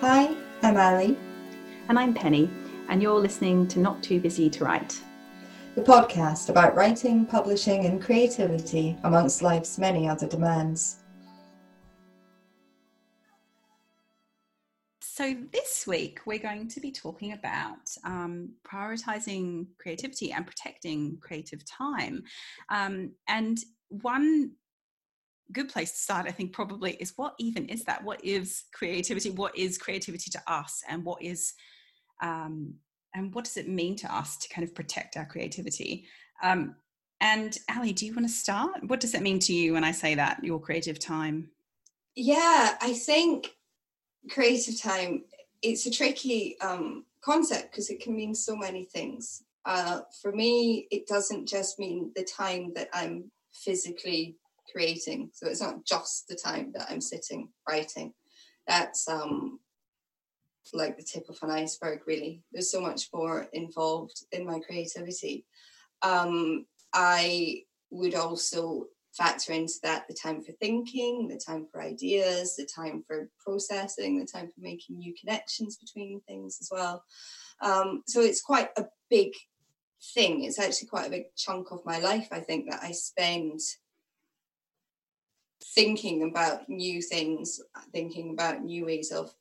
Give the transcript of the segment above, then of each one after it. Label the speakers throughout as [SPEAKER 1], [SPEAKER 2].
[SPEAKER 1] Hi, I'm Ali.
[SPEAKER 2] And I'm Penny, and you're listening to Not Too Busy to Write,
[SPEAKER 1] the podcast about writing, publishing, and creativity amongst life's many other demands.
[SPEAKER 2] So, this week we're going to be talking about um, prioritizing creativity and protecting creative time. Um, and one good place to start, I think, probably is what even is that? What is creativity? What is creativity to us? And what is, um, and what does it mean to us to kind of protect our creativity? Um, and Ali, do you want to start? What does it mean to you when I say that, your creative time?
[SPEAKER 3] Yeah, I think creative time, it's a tricky um, concept because it can mean so many things. Uh, for me, it doesn't just mean the time that I'm physically creating. So it's not just the time that I'm sitting writing. That's um, like the tip of an iceberg, really. There's so much more involved in my creativity. Um, I would also factor into that the time for thinking, the time for ideas, the time for processing, the time for making new connections between things as well. Um, so it's quite a big thing. It's actually quite a big chunk of my life, I think, that I spend thinking about new things, thinking about new ways of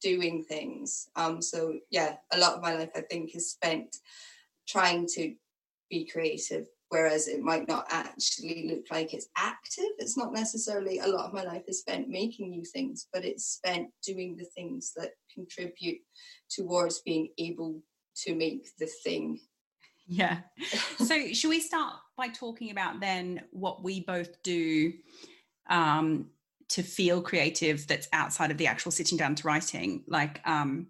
[SPEAKER 3] doing things. Um, so yeah, a lot of my life I think is spent trying to be creative, whereas it might not actually look like it's active. It's not necessarily a lot of my life is spent making new things, but it's spent doing the things that contribute towards being able to make the thing.
[SPEAKER 2] Yeah. So should we start by talking about then what we both do um, to feel creative that's outside of the actual sitting down to writing like um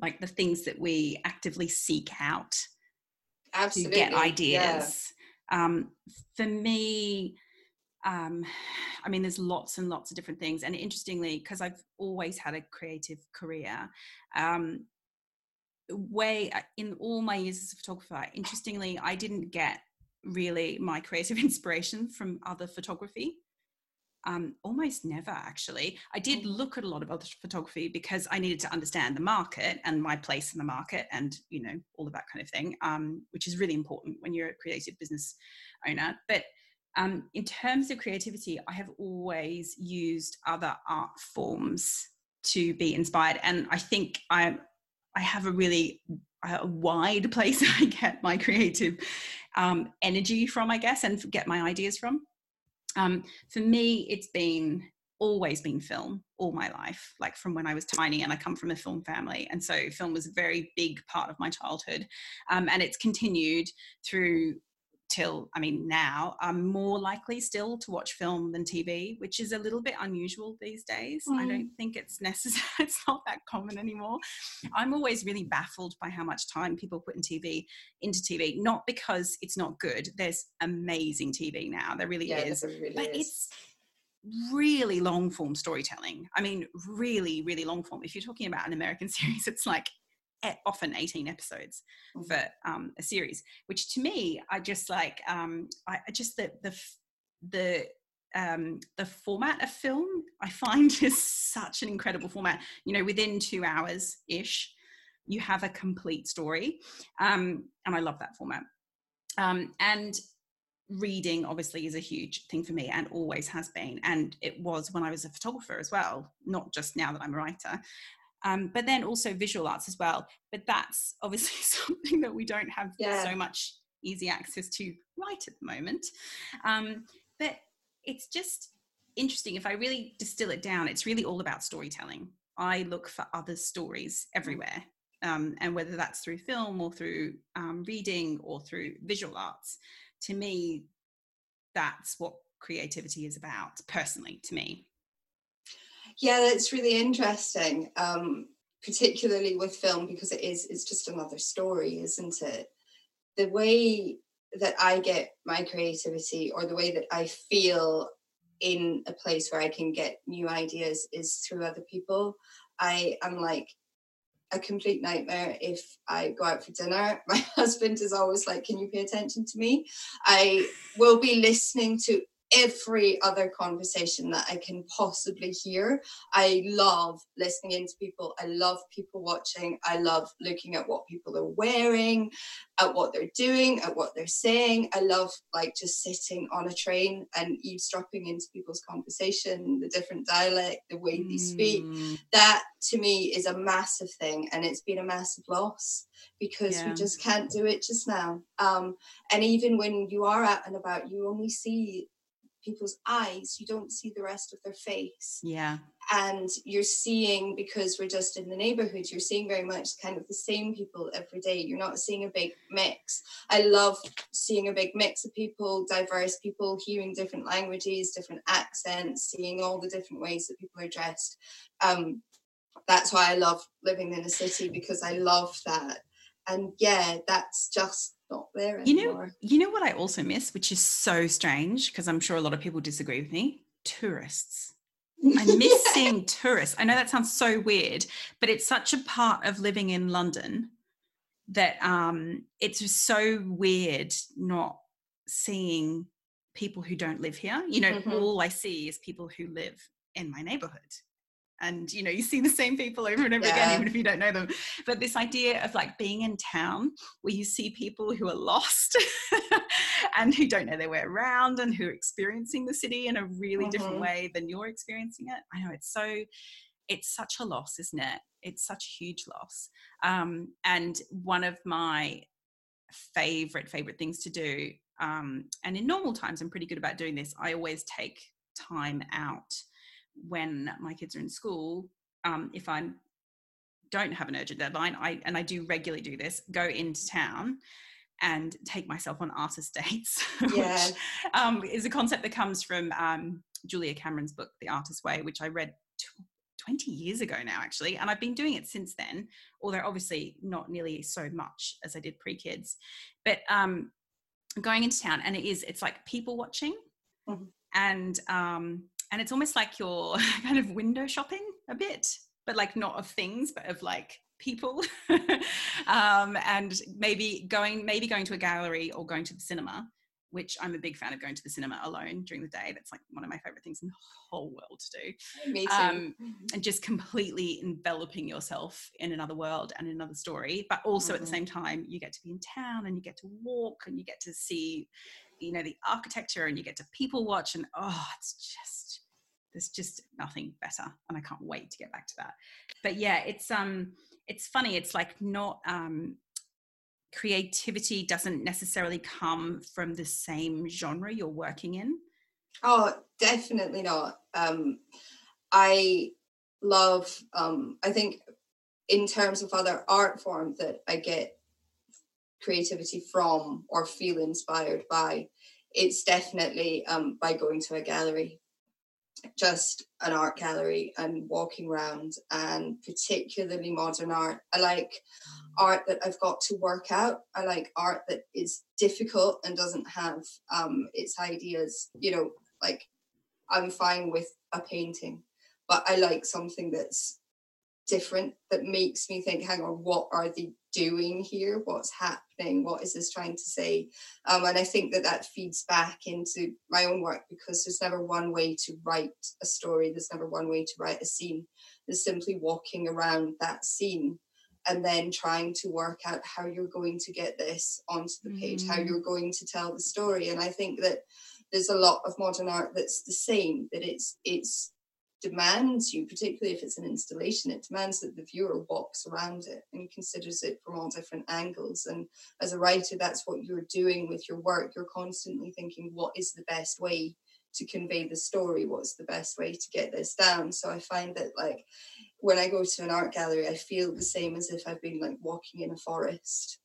[SPEAKER 2] like the things that we actively seek out
[SPEAKER 3] Absolutely.
[SPEAKER 2] to get ideas yeah. um for me um i mean there's lots and lots of different things and interestingly because i've always had a creative career um way uh, in all my years as a photographer interestingly i didn't get really my creative inspiration from other photography um, almost never actually. I did mm. look at a lot of other photography because I needed to understand the market and my place in the market and, you know, all of that kind of thing, um, which is really important when you're a creative business owner. But um, in terms of creativity, I have always used other art forms to be inspired. And I think I, I have a really a wide place I get my creative um, energy from, I guess, and get my ideas from. Um, for me, it's been always been film all my life, like from when I was tiny, and I come from a film family, and so film was a very big part of my childhood, um, and it's continued through till I mean now I'm more likely still to watch film than TV, which is a little bit unusual these days. Mm. I don't think it's necessary. It's not that common anymore. I'm always really baffled by how much time people put in TV into TV. Not because it's not good. There's amazing TV now. There really
[SPEAKER 3] yeah,
[SPEAKER 2] is.
[SPEAKER 3] Really
[SPEAKER 2] but
[SPEAKER 3] is.
[SPEAKER 2] it's really long form storytelling. I mean, really, really long form. If you're talking about an American series, it's like often 18 episodes mm-hmm. for um, a series which to me i just like um, i just the the the um, the format of film i find is such an incredible format. You know within two hours ish you have a complete story um, and i love that format. Um, and reading obviously is a huge thing for me and always has been and it was when i was a photographer as well not just now that i'm a writer um, but then also visual arts as well. But that's obviously something that we don't have yeah. so much easy access to right at the moment. Um, but it's just interesting. If I really distill it down, it's really all about storytelling. I look for other stories everywhere. Um, and whether that's through film or through um, reading or through visual arts, to me, that's what creativity is about, personally, to me.
[SPEAKER 3] Yeah, that's really interesting, um, particularly with film because it is it's just another story, isn't it? The way that I get my creativity or the way that I feel in a place where I can get new ideas is through other people. I am like a complete nightmare if I go out for dinner. My husband is always like, Can you pay attention to me? I will be listening to every other conversation that I can possibly hear. I love listening into people. I love people watching. I love looking at what people are wearing, at what they're doing, at what they're saying. I love like just sitting on a train and eavesdropping into people's conversation, the different dialect, the way they speak.
[SPEAKER 2] Mm,
[SPEAKER 3] That to me is a massive thing and it's been a massive loss because
[SPEAKER 2] Yeah.
[SPEAKER 3] we just can't do it just now. Um, and even when you are out and about, you only see people's eyes, you don't see the rest of their face.
[SPEAKER 2] yeah.
[SPEAKER 3] And you're seeing, because we're just in the neighborhood, you're seeing very much kind of the same people every day. You're not seeing a big mix. I love seeing a big mix of people, diverse people, hearing different languages, different accents, seeing all the different ways that people are dressed. Um, that's why I love living in a city because I love that. And yeah, that's just not there
[SPEAKER 2] You know, you know what I also miss, which is so strange because I'm sure a lot of people disagree with me. Tourists. I miss seeing tourists. I know that sounds so weird, but it's such a part of living in London that um, it's just so weird not seeing people who don't live here. You know,
[SPEAKER 3] Mhm.
[SPEAKER 2] all I see is people who live in my neighborhood. And you know, you see the same people over and over again, even if you don't know them. But this idea of like being in town where you see people who are lost and who don't know their way around and who are experiencing the city in a really different
[SPEAKER 3] Mhm.
[SPEAKER 2] way than you're experiencing it. I know it's so it's such a loss, isn't it? It's such a huge loss. Um, and one of my favorite favorite things to do um, and in normal times i'm pretty good about doing this i always take time out when my kids are in school um, if i don't have an urgent deadline i and i do regularly do this go into town and take myself on artist dates
[SPEAKER 3] Yeah.
[SPEAKER 2] which um, is a concept that comes from um, julia cameron's book the artist way which i read tw 20 years ago now actually and i've been doing it since then although obviously not nearly so much as i did pre-kids but um going into town and it is it's like people watching
[SPEAKER 3] Mhm.
[SPEAKER 2] and um and it's almost like you're kind of window shopping a bit but like not of things but of like people um and maybe going maybe going to a gallery or going to the cinema which i'm a big fan of going to the cinema alone during the day that's like one of my favorite things in the whole world to do
[SPEAKER 3] Me too.
[SPEAKER 2] um, and just completely enveloping yourself in another world and another story but also at the
[SPEAKER 3] Mhm.
[SPEAKER 2] same time you get to be in town and you get to walk and you get to see you know the architecture and you get to people watch and oh it's just there's just nothing better and i can't wait to get back to that but yeah it's um it's funny it's like not um creativity doesn't necessarily come from the same genre you're working in
[SPEAKER 3] Oh, definitely not. Um, I love. Um, I think in terms of other art form that I get creativity from or feel inspired by, it's definitely um, by going to a gallery, just an art gallery and walking around, and particularly modern art. I like art that I've got to work out. I like art that is difficult and doesn't have um, its ideas, you know, like I'm fine with a painting, but I like something that's different that makes me think, hang on, what are they doing here? What's happening? What is this trying to say? Um, and I think that that feeds back into my own work because there's never one way to write a story. There's never one way to write a scene. There's simply walking around that scene and then trying to work out how you're going to get this onto the page, how
[SPEAKER 2] Mm.
[SPEAKER 3] you're going to tell the story. And I think that there's a lot of modern art that's the same, that it's it's demands you, particularly if it's an installation, it demands that the viewer walks around it and considers it from all different angles. And as a writer, that's what you're doing with your work. You're constantly thinking, what is the best way to convey the story? What's the best way to get this down? So I find that like when I go to an art gallery, I feel the same as if I've been like walking in a forest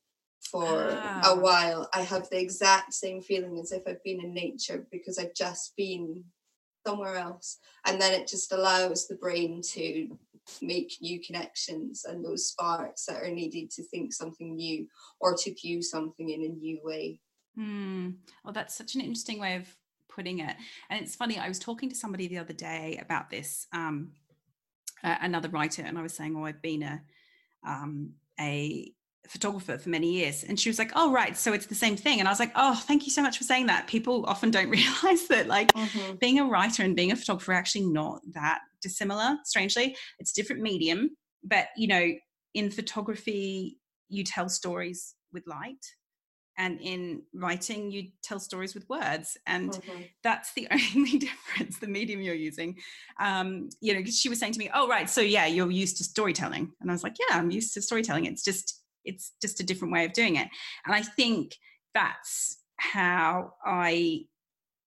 [SPEAKER 3] for
[SPEAKER 2] Ah.
[SPEAKER 3] a while. I have the exact same feeling as if I've been in nature because I've just been somewhere else. And then it just allows the brain to make new connections and those sparks that are needed to think something new or to view something in a new way.
[SPEAKER 2] Oh, that's such an interesting way of putting it. And it's funny, I was talking to somebody the other day about this, um, uh, another writer, and I was saying, oh, I've been a, um, a photographer for many years and she was like oh right so it's the same thing. And i was like oh thank you so much for saying that. People often don't realize that like mm-hmm. being a writer and being a photographer are actually not that dissimilar strangely. It's different medium but you know in photography you tell stories with light and in writing you tell stories with words and mm-hmm. that's the only difference the medium you're using. Um you know because she was saying to me oh right so yeah you're used to storytelling. And i was like yeah i'm used to storytelling. It's just it's just a different way of doing it. And i think that's how i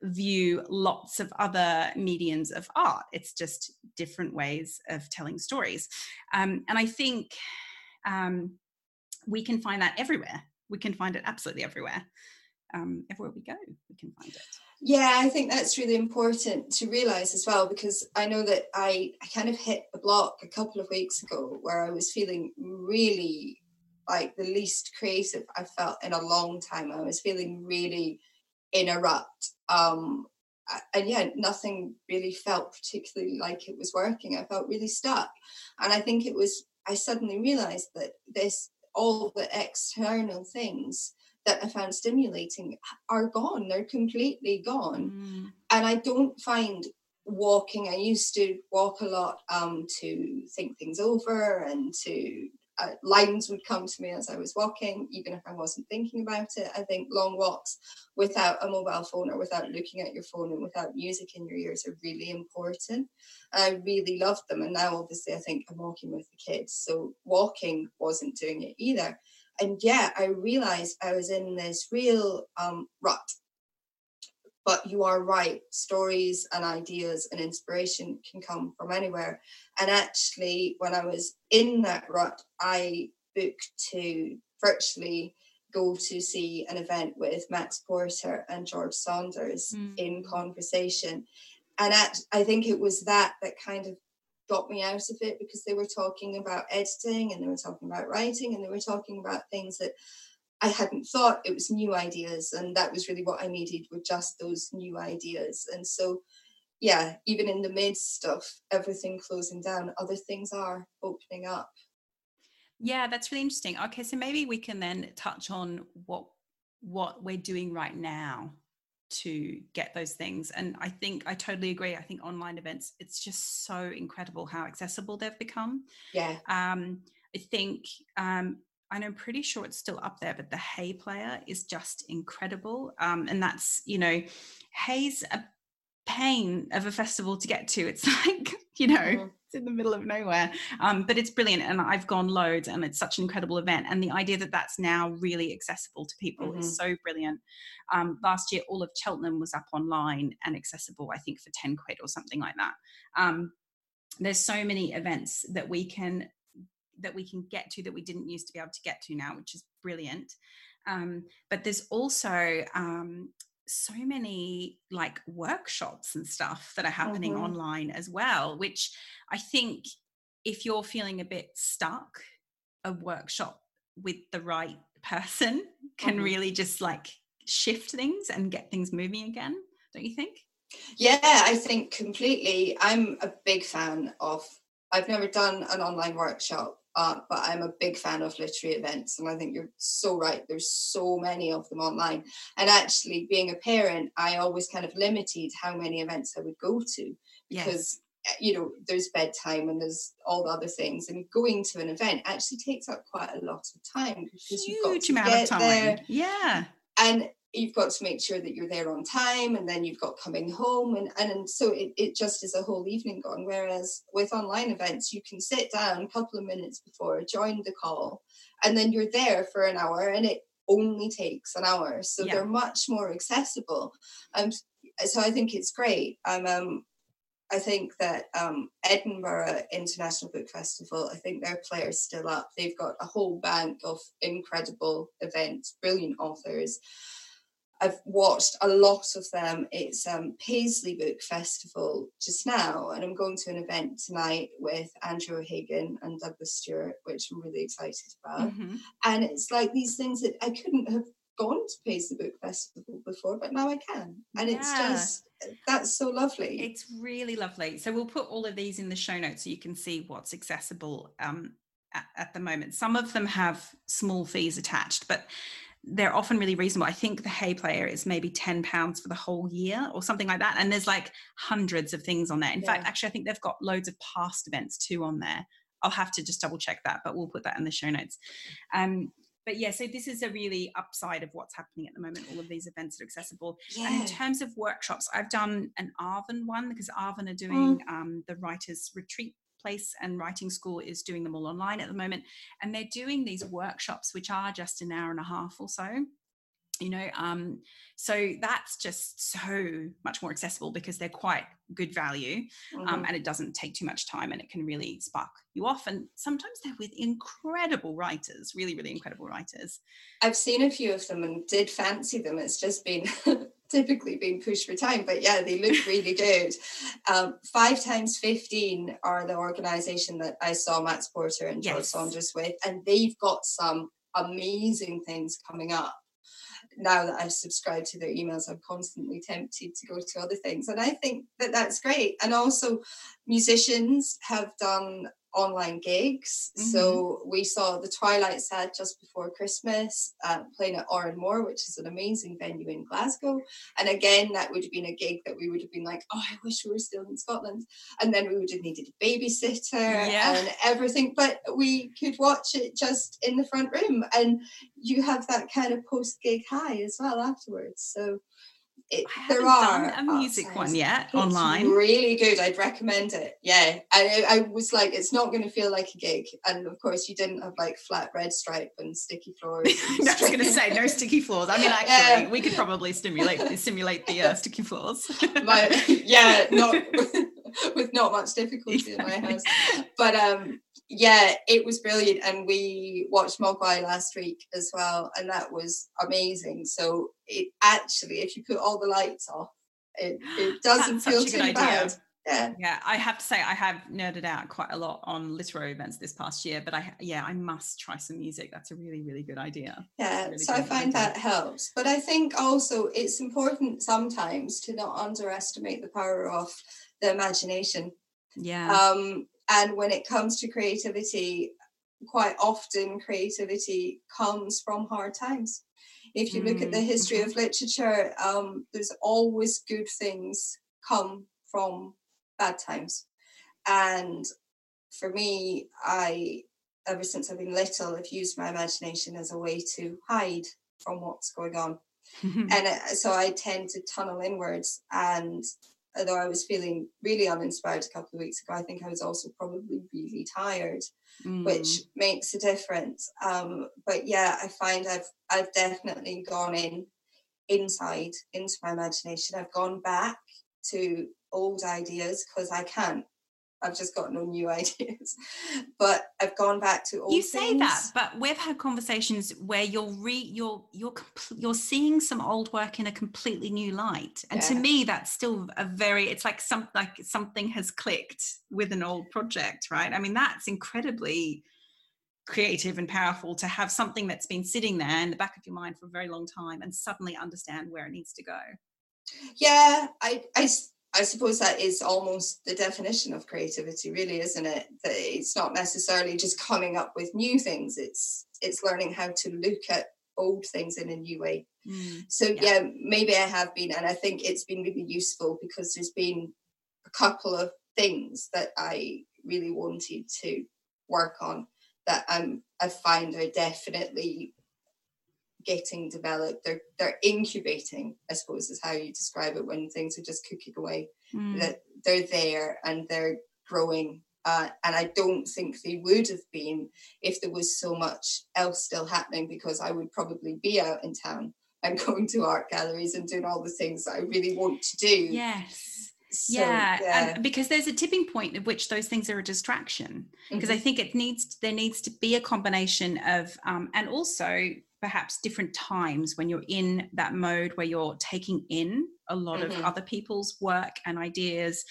[SPEAKER 2] view lots of other mediums of art. It's just different ways of telling stories. Um, and i think um, we can find that everywhere. We can find it absolutely everywhere. Um, everywhere we go we can find it.
[SPEAKER 3] Yeah i think that's really important to realize as well because i know that i i kind of hit a block a couple of weeks ago where i was feeling really like the least creative I felt in a long time. I was feeling really in a rut. Um, and yeah, nothing really felt particularly like it was working. I felt really stuck. And I think it was, I suddenly realized that this, all the external things that I found stimulating are gone. They're completely gone. Mm. And I don't find walking, I used to walk a lot um, to think things over and to uh, lines would come to me as I was walking, even if I wasn't thinking about it. I think long walks without a mobile phone or without looking at your phone and without music in your ears are really important. I really loved them. And now, obviously, I think I'm walking with the kids. So walking wasn't doing it either. And yeah, I realized I was in this real um, rut but you are right stories and ideas and inspiration can come from anywhere and actually when i was in that rut i booked to virtually go to see an event with max porter and george saunders mm. in conversation and at, i think it was that that kind of got me out of it because they were talking about editing and they were talking about writing and they were talking about things that I hadn't thought it was new ideas, and that was really what I needed were just those new ideas. And so, yeah, even in the midst of everything closing down, other things are opening up.
[SPEAKER 2] Yeah, that's really interesting. Okay, so maybe we can then touch on what what we're doing right now to get those things. And I think I totally agree. I think online events, it's just so incredible how accessible they've become.
[SPEAKER 3] Yeah.
[SPEAKER 2] Um, I think um, and I'm pretty sure it's still up there, but the Hay player is just incredible. Um, and that's, you know, Hay's a pain of a festival to get to. It's like, you know, mm-hmm. it's in the middle of nowhere. Um, but it's brilliant. And I've gone loads and it's such an incredible event. And the idea that that's now really accessible to people mm-hmm. is so brilliant. Um, last year, all of Cheltenham was up online and accessible, I think, for 10 quid or something like that. Um, there's so many events that we can that we can get to that we didn't used to be able to get to now, which is brilliant. Um, but there's also um, so many like workshops and stuff that are happening mm-hmm. online as well, which I think if you're feeling a bit stuck, a workshop with the right person can mm-hmm. really just like shift things and get things moving again, don't you think?
[SPEAKER 3] Yeah, I think completely. I'm a big fan of I've never done an online workshop, uh, but I'm a big fan of literary events, and I think you're so right. There's so many of them online, and actually, being a parent, I always kind of limited how many events I would go to because. Yes. Eh, you know, there's bedtime and there's all the other things, and going to an event actually takes up quite a lot of time
[SPEAKER 2] because Huge you've got to amount get of time. There. Yeah,
[SPEAKER 3] and you've got to make sure that you're there on time and then you've got coming home and and and so it, it just is a whole evening gone whereas with online events you can sit down a couple of minutes before join the call and then you're there for an hour and it only takes an hour so yeah. they're much more accessible um so i think it's great um, um I think that um, Edinburgh International Book Festival, I think their players still up. They've got a whole bank of incredible events, brilliant authors. I've watched a lot of them. It's um, Paisley Book Festival just now, and I'm going to an event tonight with Andrew O'Hagan and Douglas Stuart, which I'm really excited about. Mm-hmm. And it's like these things that I couldn't have gone to Paisley Book Festival before, but now I can. And yeah. it's just that's so lovely.
[SPEAKER 2] It's really lovely. So we'll put all of these in the show notes so you can see what's accessible um, at, at the moment. Some of them have small fees attached, but they're often really reasonable. I think the hay Player is maybe ten pounds for the whole year or something like that, and there's like hundreds of things on there. In yeah. fact, actually, I think they've got loads of past events too on there. I'll have to just double check that, but we'll put that in the show notes. Um, but yeah, so this is a really upside of what's happening at the moment. All of these events are accessible. Yeah. And in terms of workshops, I've done an Arvon one because Arvon are doing mm. um, the writers retreat place and writing school is doing them all online at the moment. And they're doing these workshops which are just an hour and a half or so you know um, so that's just so much more accessible because they're quite good value um, mm-hmm. um, and it doesn't take too much time and it can really spark you off. And sometimes they're with incredible writers really really incredible writers.
[SPEAKER 3] I've seen a few of them and did fancy them. It's just been typically been pushed for time but yeah they look really good um, five times 15 are the organization that i saw max porter and george yes. saunders with and they've got some amazing things coming up now that I've subscribed to their emails, I'm constantly tempted to go to other things. And I think that that's great. And also, musicians have done online gigs. Mm-hmm. So we saw the Twilight Sad just before Christmas, uh, playing at Òran Mór, which is an amazing venue in Glasgow. And again, that would have been a gig that we would have been like, oh, I wish we were still in Scotland. And then we would have needed a babysitter yeah. and everything. But we could watch it just in the front room. And you have that kind of post gig high as well afterwards. So
[SPEAKER 2] it, there are a music one yet it's online.
[SPEAKER 3] Really good. I'd recommend it. Yeah, I, I was like, it's not going to feel like a gig, and of course, you didn't have like flat red stripe and sticky floors.
[SPEAKER 2] And I was going to say no sticky floors. I mean, actually, yeah. we could probably stimulate simulate the uh, sticky floors.
[SPEAKER 3] but, yeah, not with not much difficulty in my house, but um, yeah, it was brilliant. And we watched Mogwai last week as well, and that was amazing. So it actually, if you put all the lights off, it, it doesn't feel too bad. Yeah.
[SPEAKER 2] yeah, I have to say I have nerded out quite a lot on literary events this past year, but I yeah I must try some music. That's a really really good idea.
[SPEAKER 3] Yeah, really so I find idea. that helps. But I think also it's important sometimes to not underestimate the power of the imagination.
[SPEAKER 2] Yeah.
[SPEAKER 3] Um, and when it comes to creativity, quite often creativity comes from hard times. If you mm. look at the history mm-hmm. of literature, um, there's always good things come from bad times. And for me, I, ever since I've been little, I've used my imagination as a way to hide from what's going on. and uh, so I tend to tunnel inwards and although I was feeling really uninspired a couple of weeks ago, I think I was also probably really tired, mm. which makes a difference. Um, but yeah, I find I've I've definitely gone in inside into my imagination. I've gone back to old ideas because I can't I've just got no new ideas. But I've gone back to all.
[SPEAKER 2] You say that, but we've had conversations where you're re you're you're you're seeing some old work in a completely new light. And yeah. to me that's still a very it's like some like something has clicked with an old project, right? I mean that's incredibly creative and powerful to have something that's been sitting there in the back of your mind for a very long time and suddenly understand where it needs to go.
[SPEAKER 3] Yeah, I I I suppose that is almost the definition of creativity, really, isn't it? That it's not necessarily just coming up with new things. It's it's learning how to look at old things in a new way. Mm, so yeah. yeah, maybe I have been, and I think it's been really useful because there's been a couple of things that I really wanted to work on that I'm I find are definitely getting developed they're they're incubating i suppose is how you describe it when things are just cooking away mm. that they're there and they're growing uh, and i don't think they would have been if there was so much else still happening because i would probably be out in town and going to art galleries and doing all the things that i really want to do
[SPEAKER 2] yes so, yeah, yeah. Because there's a tipping point at which those things are a distraction. Because mm-hmm. I think it needs there needs to be a combination of um, and also perhaps different times when you're in that mode where you're taking in a lot mm-hmm. of other people's work and ideas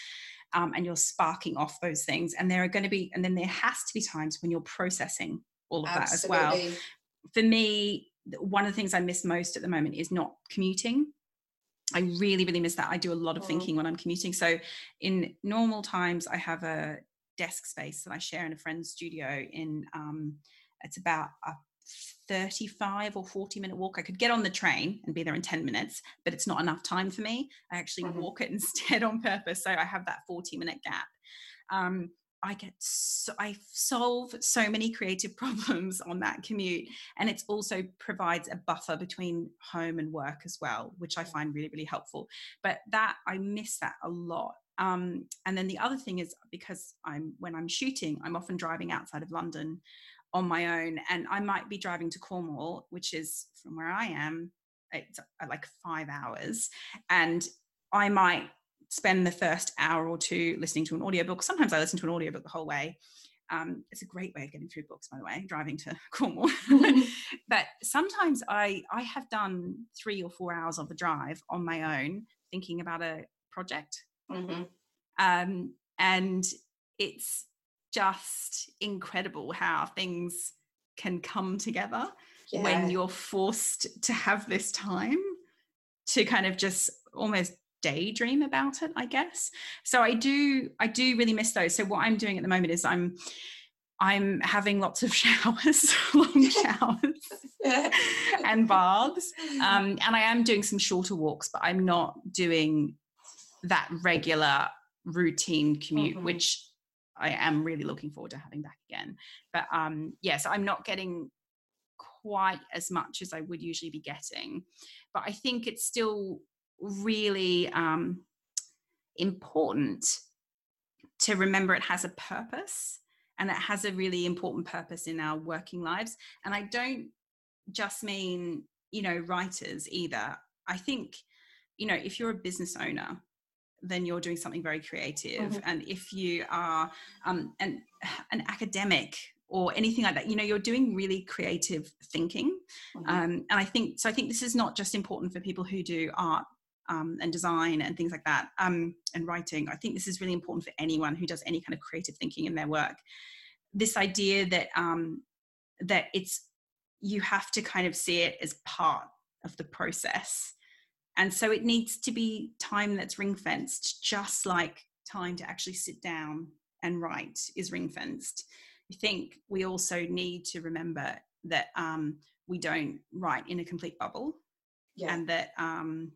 [SPEAKER 2] um, and you're sparking off those things and there are going to be and then there has to be times when you're processing all of Absolutely. that as well for me one of the things i miss most at the moment is not commuting I really, really miss that. I do a lot of mm-hmm. thinking when I'm commuting. So, in normal times, I have a desk space that I share in a friend's studio. In um, it's about a 35 or 40 minute walk. I could get on the train and be there in 10 minutes, but it's not enough time for me. I actually mm-hmm. walk it instead on purpose. So I have that 40 minute gap. Um, I get so, I solve so many creative problems on that commute, and it also provides a buffer between home and work as well, which I find really really helpful. But that I miss that a lot. Um, and then the other thing is because I'm when I'm shooting, I'm often driving outside of London on my own, and I might be driving to Cornwall, which is from where I am, it's uh, like five hours, and I might spend the first hour or two listening to an audiobook. Sometimes I listen to an audiobook the whole way. Um, it's a great way of getting through books, by the way, driving to Cornwall. but sometimes I I have done three or four hours of the drive on my own, thinking about a project, mm-hmm. um, and it's just incredible how things can come together yeah. when you're forced to have this time to kind of just almost daydream about it i guess so i do i do really miss those so what i'm doing at the moment is i'm i'm having lots of showers long showers and baths um, and i am doing some shorter walks but i'm not doing that regular routine commute mm-hmm. which i am really looking forward to having back again but um yes i'm not getting quite as much as i would usually be getting but i think it's still really um, important to remember it has a purpose and it has a really important purpose in our working lives. And I don't just mean, you know, writers either. I think, you know, if you're a business owner, then you're doing something very creative. Mm-hmm. And if you are um, an, an academic or anything like that, you know, you're doing really creative thinking. Mm-hmm. Um, and I think, so I think this is not just important for people who do art um, and design and things like that um, and writing. I think this is really important for anyone who does any kind of creative thinking in their work. This idea that um, that it's you have to kind of see it as part of the process, and so it needs to be time that's ring fenced, just like time to actually sit down and write is ring fenced. I think we also need to remember that um, we don't write in a complete bubble, yeah. and that um,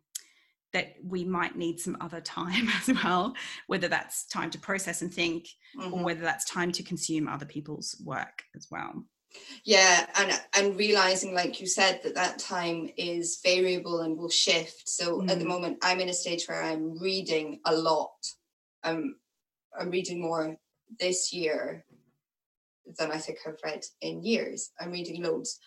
[SPEAKER 2] that we might need some other time as well, whether that's time to process and think, mm-hmm. or whether that's time to consume other people's work as well.
[SPEAKER 3] Yeah, and and realizing, like you said, that that time is variable and will shift. So mm. at the mm. moment, I'm in a stage where I'm reading a lot. I'm I'm reading more this year than I think I've read in years. I'm reading loads,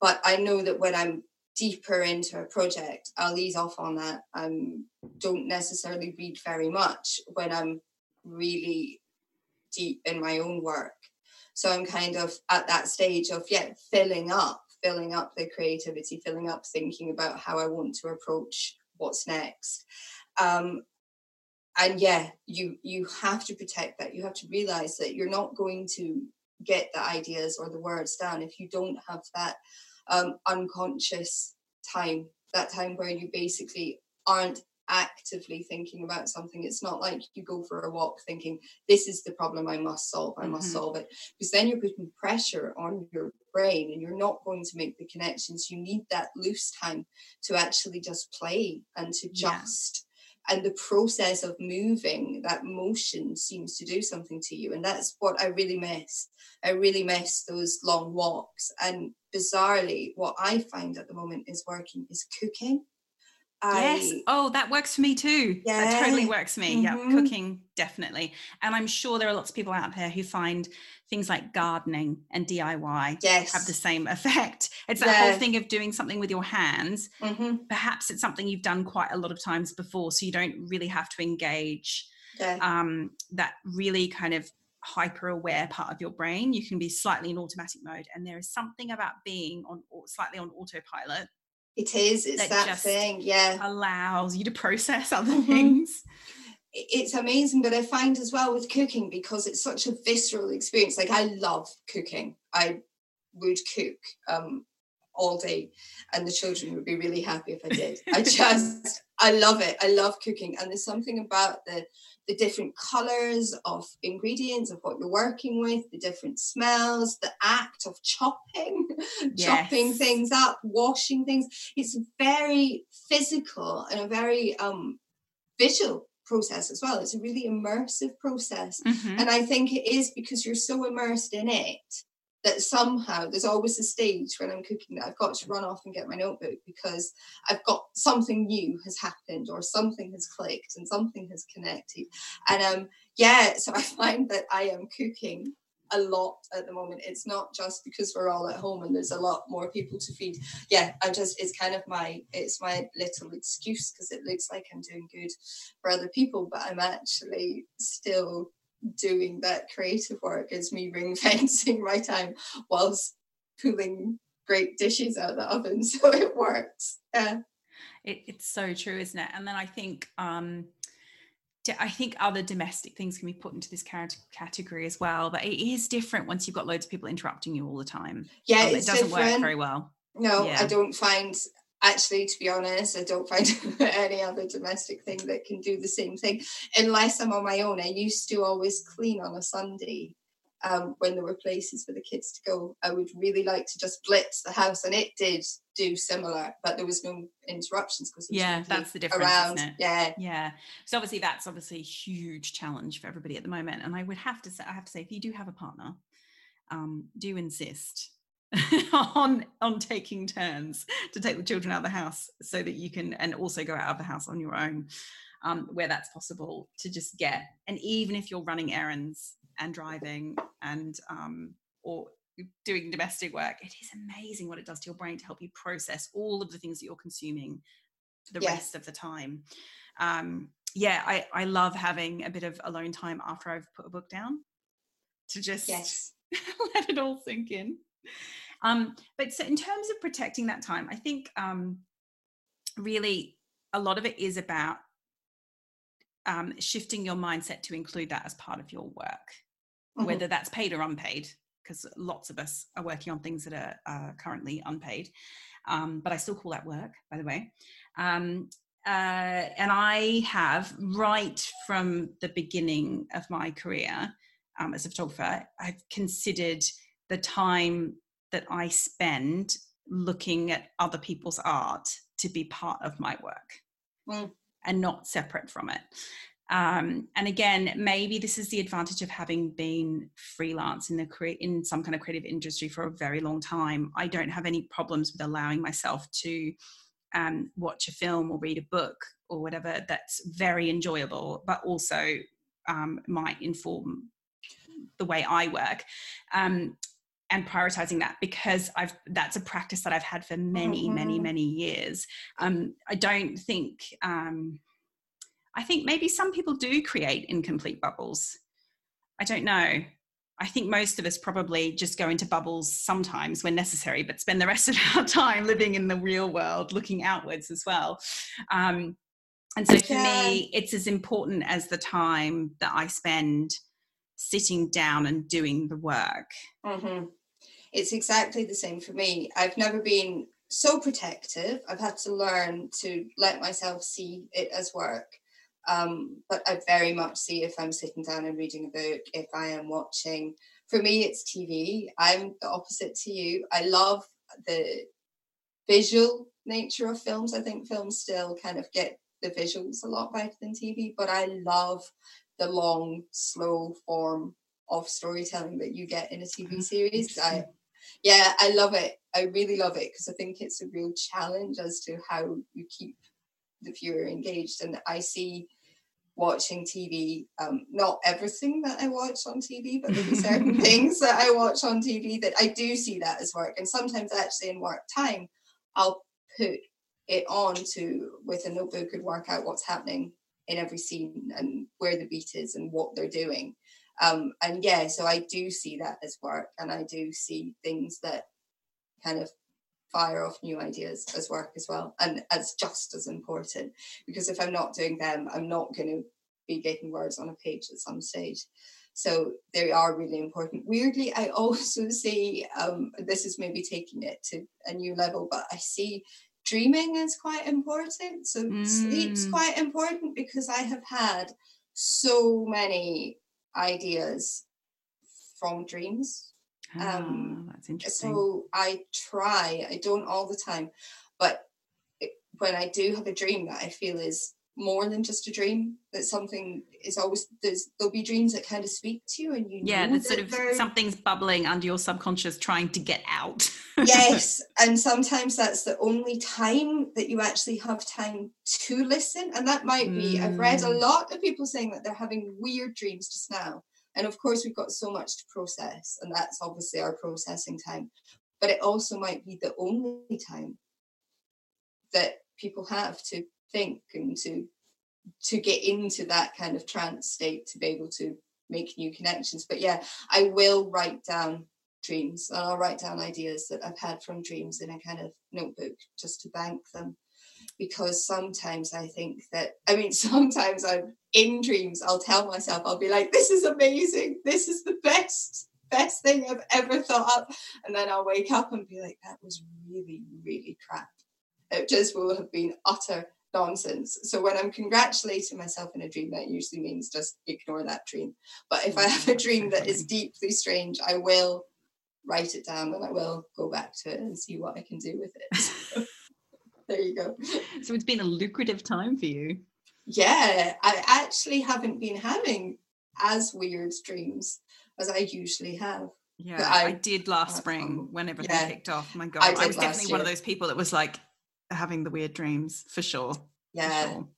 [SPEAKER 3] but I know that when I'm deeper into a project, I'll ease off on that. I um, don't necessarily read very much when I'm really deep in my own work. So I'm kind of at that stage of, yeah, filling up, filling up the creativity, filling up thinking about how I want to approach what's next. Um, and yeah, you you have to protect that. You have to realize that you're not going to get the ideas or the words down if you don't have that um, unconscious time, that time where you basically aren't actively thinking about something. It's not like you go for a walk thinking, this is the problem I must solve, I must mm-hmm. solve it. Because then you're putting pressure on your brain and you're not going to make the connections. You need that loose time to actually just play and to just and the process of moving that motion seems to do something to you and that's what i really miss i really miss those long walks and bizarrely what i find at the moment is working is cooking
[SPEAKER 2] yes. oh, that works for me too. Yeah. That totally works for me. Mm-hmm. Yeah, cooking definitely. And I'm sure there are lots of people out there who find things like gardening and DIY
[SPEAKER 3] yes.
[SPEAKER 2] have the same effect. It's that yeah. whole thing of doing something with your hands. Mm-hmm. Perhaps it's something you've done quite a lot of times before, so you don't really have to engage yeah. um, that really kind of hyper aware part of your brain. You can be slightly in automatic mode, and there is something about being on slightly on autopilot
[SPEAKER 3] it is. It's that, that thing. Yeah.
[SPEAKER 2] Allows you to process other mm-hmm. things.
[SPEAKER 3] It's amazing, but I find as well with cooking because it's such a visceral experience. Like I love cooking. I would cook um, all day, and the children would be really happy if I did. I just, I love it. I love cooking, and there's something about the the different colors of ingredients of what you're working with, the different smells, the act of chopping, yes. chopping things up, washing things. It's very physical and a very um, visual process as well. It's a really immersive process. Mm-hmm. And I think it is because you're so immersed in it that somehow there's always a stage when I'm cooking that I've got to run off and get my notebook because I've got something new has happened or something has clicked and something has connected. And um yeah, so I find that I am cooking a lot at the moment. It's not just because we're all at home and there's a lot more people to feed. Yeah, I just it's kind of my it's my little excuse because it looks like I'm doing good for other people, but I'm actually still doing that creative work is me ring fencing my time whilst pulling great dishes out of the oven so it works yeah
[SPEAKER 2] it, it's so true isn't it and then i think um I think other domestic things can be put into this category as well, but it is different once you've got loads of people interrupting you all the time.
[SPEAKER 3] Yeah, it
[SPEAKER 2] doesn't
[SPEAKER 3] different.
[SPEAKER 2] work very well.
[SPEAKER 3] No, yeah. I don't find actually to be honest i don't find any other domestic thing that can do the same thing. Unless i'm on my own. I used to always clean on a sunday um, when there were places for the kids to go. I would really like to just blitz the house and it did do similar but there was no interruptions because
[SPEAKER 2] yeah that's the difference
[SPEAKER 3] around.
[SPEAKER 2] yeah. Yeah. So obviously that's obviously a huge challenge for everybody at the moment and i would have to say i have to say if you do have a partner um, do insist on on taking turns to take the children out of the house so that you can and also go out of the house on your own um, where that's possible to just get and even if you're running errands and driving and um, or doing domestic work it is amazing what it does to your brain to help you process all of the things that you're consuming for the yes. rest of the time um, yeah I, I love having a bit of alone time after i've put a book down to just
[SPEAKER 3] yes.
[SPEAKER 2] let it all sink in um, but so in terms of protecting that time, I think um, really a lot of it is about um, shifting your mindset to include that as part of your work, mm-hmm. whether that's paid or unpaid, because lots of us are working on things that are uh, currently unpaid. Um, but I still call that work, by the way. Um, uh, and I have, right from the beginning of my career um, as a photographer, I've considered the time that I spend looking at other people's art to be part of my work mm. and not separate from it. Um, and again, maybe this is the advantage of having been freelance in the cre- in some kind of creative industry for a very long time. I don't have any problems with allowing myself to um, watch a film or read a book or whatever that's very enjoyable, but also um, might inform the way I work. Um, and prioritizing that because I've that's a practice that I've had for many, mm-hmm. many, many years. Um, I don't think um, I think maybe some people do create incomplete bubbles. I don't know. I think most of us probably just go into bubbles sometimes when necessary, but spend the rest of our time living in the real world, looking outwards as well. Um, and so for yeah. me, it's as important as the time that I spend sitting down and doing the work.
[SPEAKER 3] Mm-hmm it's exactly the same for me. I've never been so protective. I've had to learn to let myself see it as work. Um, but I very much see if I'm sitting down and reading a book, if I am watching. For me, it's TV. I'm the opposite to you. I love the visual nature of films. I think films still kind of get the visuals a lot better than TV, but I love the long, slow form of storytelling that you get in a TV mm-hmm. series. I yeah, I love it. I really love it because I think it's a real challenge as to how you keep the viewer engaged. And I see watching TV, um, not everything that I watch on TV, but there maybe certain things that I watch on TV that I do see that as work. And sometimes actually in work time, I'll put it on to with a notebook and work out what's happening in every scene and where the beat is and what they're doing. Um, and yeah, so I do see that as work, and I do see things that kind of fire off new ideas as work as well, and as just as important. Because if I'm not doing them, I'm not going to be getting words on a page at some stage. So they are really important. Weirdly, I also see um, this is maybe taking it to a new level, but I see dreaming is quite important. So mm. sleep's quite important because I have had so many ideas from dreams.
[SPEAKER 2] Um, oh, that's interesting.
[SPEAKER 3] So I try, I don't all the time, but it, when I do have a dream that I feel is more than just a dream that something is always there's there'll be dreams that kind of speak to you and you
[SPEAKER 2] yeah that sort of something's bubbling under your subconscious trying to get out
[SPEAKER 3] yes and sometimes that's the only time that you actually have time to listen and that might be mm. i've read a mm. lot of people saying that they're having weird dreams just now and of course we've got so much to process and that's obviously our processing time but it also might be the only time that people have to think and to to get into that kind of trance state to be able to make new connections. But yeah i will write down dreams and i'll write down ideas that i've had from dreams in a kind of notebook just to bank them. Because sometimes i think that i mean sometimes i'm in dreams i'll tell myself i'll be like this is amazing this is the best best thing i've ever thought up and then i'll wake up and be like that was really really crap. It just will have been utter nonsense. So when I'm congratulating myself in a dream, that usually means just ignore that dream. But if I have a dream that is deeply strange, I will write it down and I will go back to it and see what I can do with it. there you go.
[SPEAKER 2] So it's been a lucrative time for you.
[SPEAKER 3] Yeah, I actually haven't been having as weird dreams as I usually have.
[SPEAKER 2] Yeah, I, I, did last spring when everything yeah, kicked off. My God, I, I was definitely year. one of those people that was like, having the weird dreams for sure.
[SPEAKER 3] Yeah. For sure.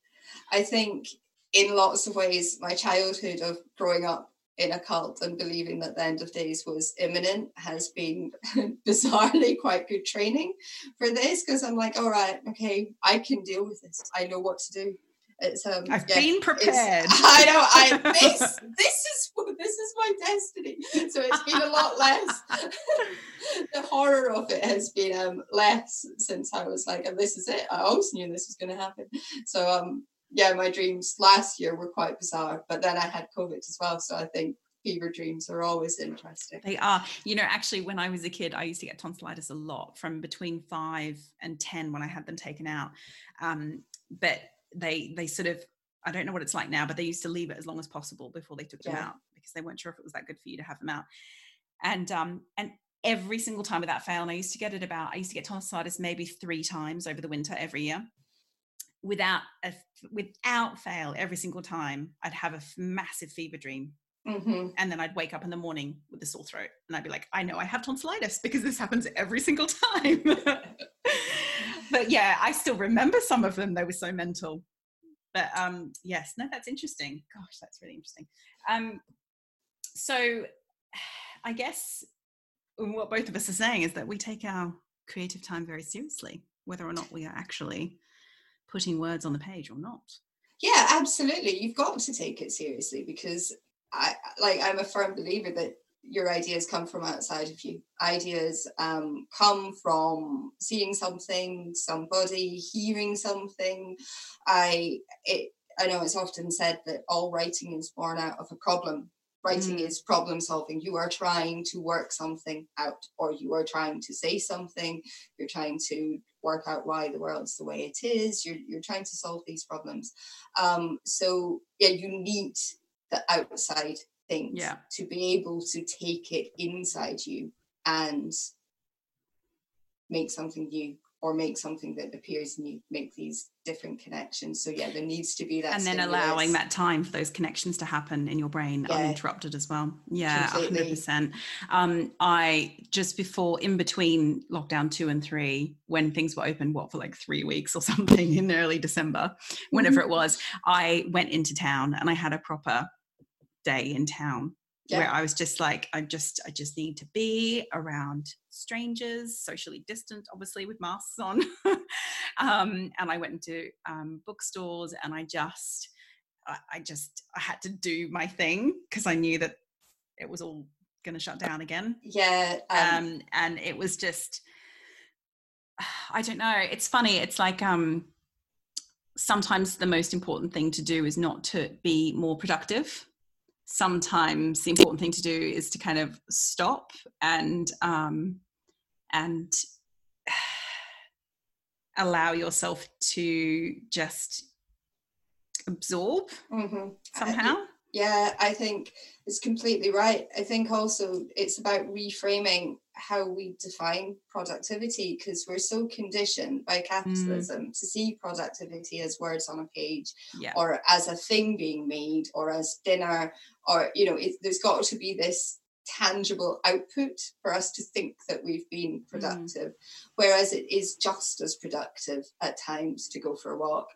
[SPEAKER 3] I think in lots of ways, my childhood of growing up in a cult and believing that the end of days was imminent has been bizarrely quite good training for this because I'm like, all right, okay, I can deal with this. I know what to do. It's um
[SPEAKER 2] I've yeah, been prepared.
[SPEAKER 3] I know I this this is this is my destiny. So it's been a lot less. the horror of it has been um less since I was like, and this is it. I always knew this was gonna happen. So um yeah, my dreams last year were quite bizarre, but then I had COVID as well. So I think fever dreams are always interesting.
[SPEAKER 2] They are. You know, actually, when I was a kid, I used to get tonsillitis a lot from between five and 10 when I had them taken out. Um, but they they sort of I don't know what it's like now, but they used to leave it as long as possible before they took them out because they weren't sure if it was that good for you to have them out. And um and every single time without fail, and I used to get it about I used to get tonsillitis maybe three times over the winter every year. Without a without fail, every single time I'd have a massive fever dream Mm-hmm. And then I'd wake up in the morning with a sore throat and I'd be like, I know I have tonsillitis because this happens every single time. but yeah, I still remember some of them. They were so mental. But um, yes, no, that's interesting. Gosh, that's really interesting. Um, so I guess what both of us are saying is that we take our creative time very seriously, whether or not we are actually putting words on the page or not.
[SPEAKER 3] Yeah, absolutely. You've got to take it seriously because I like I'm a firm believer that your ideas come from outside of you. Ideas um, come from seeing something, somebody, hearing something. I it I know it's often said that all writing is born out of a problem. Writing mm. is problem solving. You are trying to work something out, or you are trying to say something. You're trying to work out why the world's the way it is. You're you're trying to solve these problems. Um, so yeah, you need the outside things
[SPEAKER 2] yeah.
[SPEAKER 3] to be able to take it inside you and make something new or make something that appears new make these different connections so yeah there needs to be that
[SPEAKER 2] and then stimulus. allowing that time for those connections to happen in your brain yeah. uninterrupted as well yeah Completely. 100% um i just before in between lockdown two and three when things were open what for like three weeks or something in early december whenever mm-hmm. it was i went into town and i had a proper day in town yeah. where I was just like, I just, I just need to be around strangers, socially distant, obviously with masks on. um, and I went into um, bookstores and I just, I, I just, I had to do my thing because I knew that it was all going to shut down again.
[SPEAKER 3] Yeah.
[SPEAKER 2] Um, um, and it was just, I don't know. It's funny. It's like, um, sometimes the most important thing to do is not to be more productive sometimes the important thing to do is to kind of stop and um, and allow yourself to just absorb mm-hmm. somehow.
[SPEAKER 3] Yeah, I think it's completely right. I think also it's about reframing how we define productivity because we're so conditioned by mm. capitalism mm. to see productivity as words on a page yeah. or as a thing being made or as dinner or you know it, there's got to be this tangible output for us to think that we've been mm. productive mm. whereas it is just as productive at times to go for a walk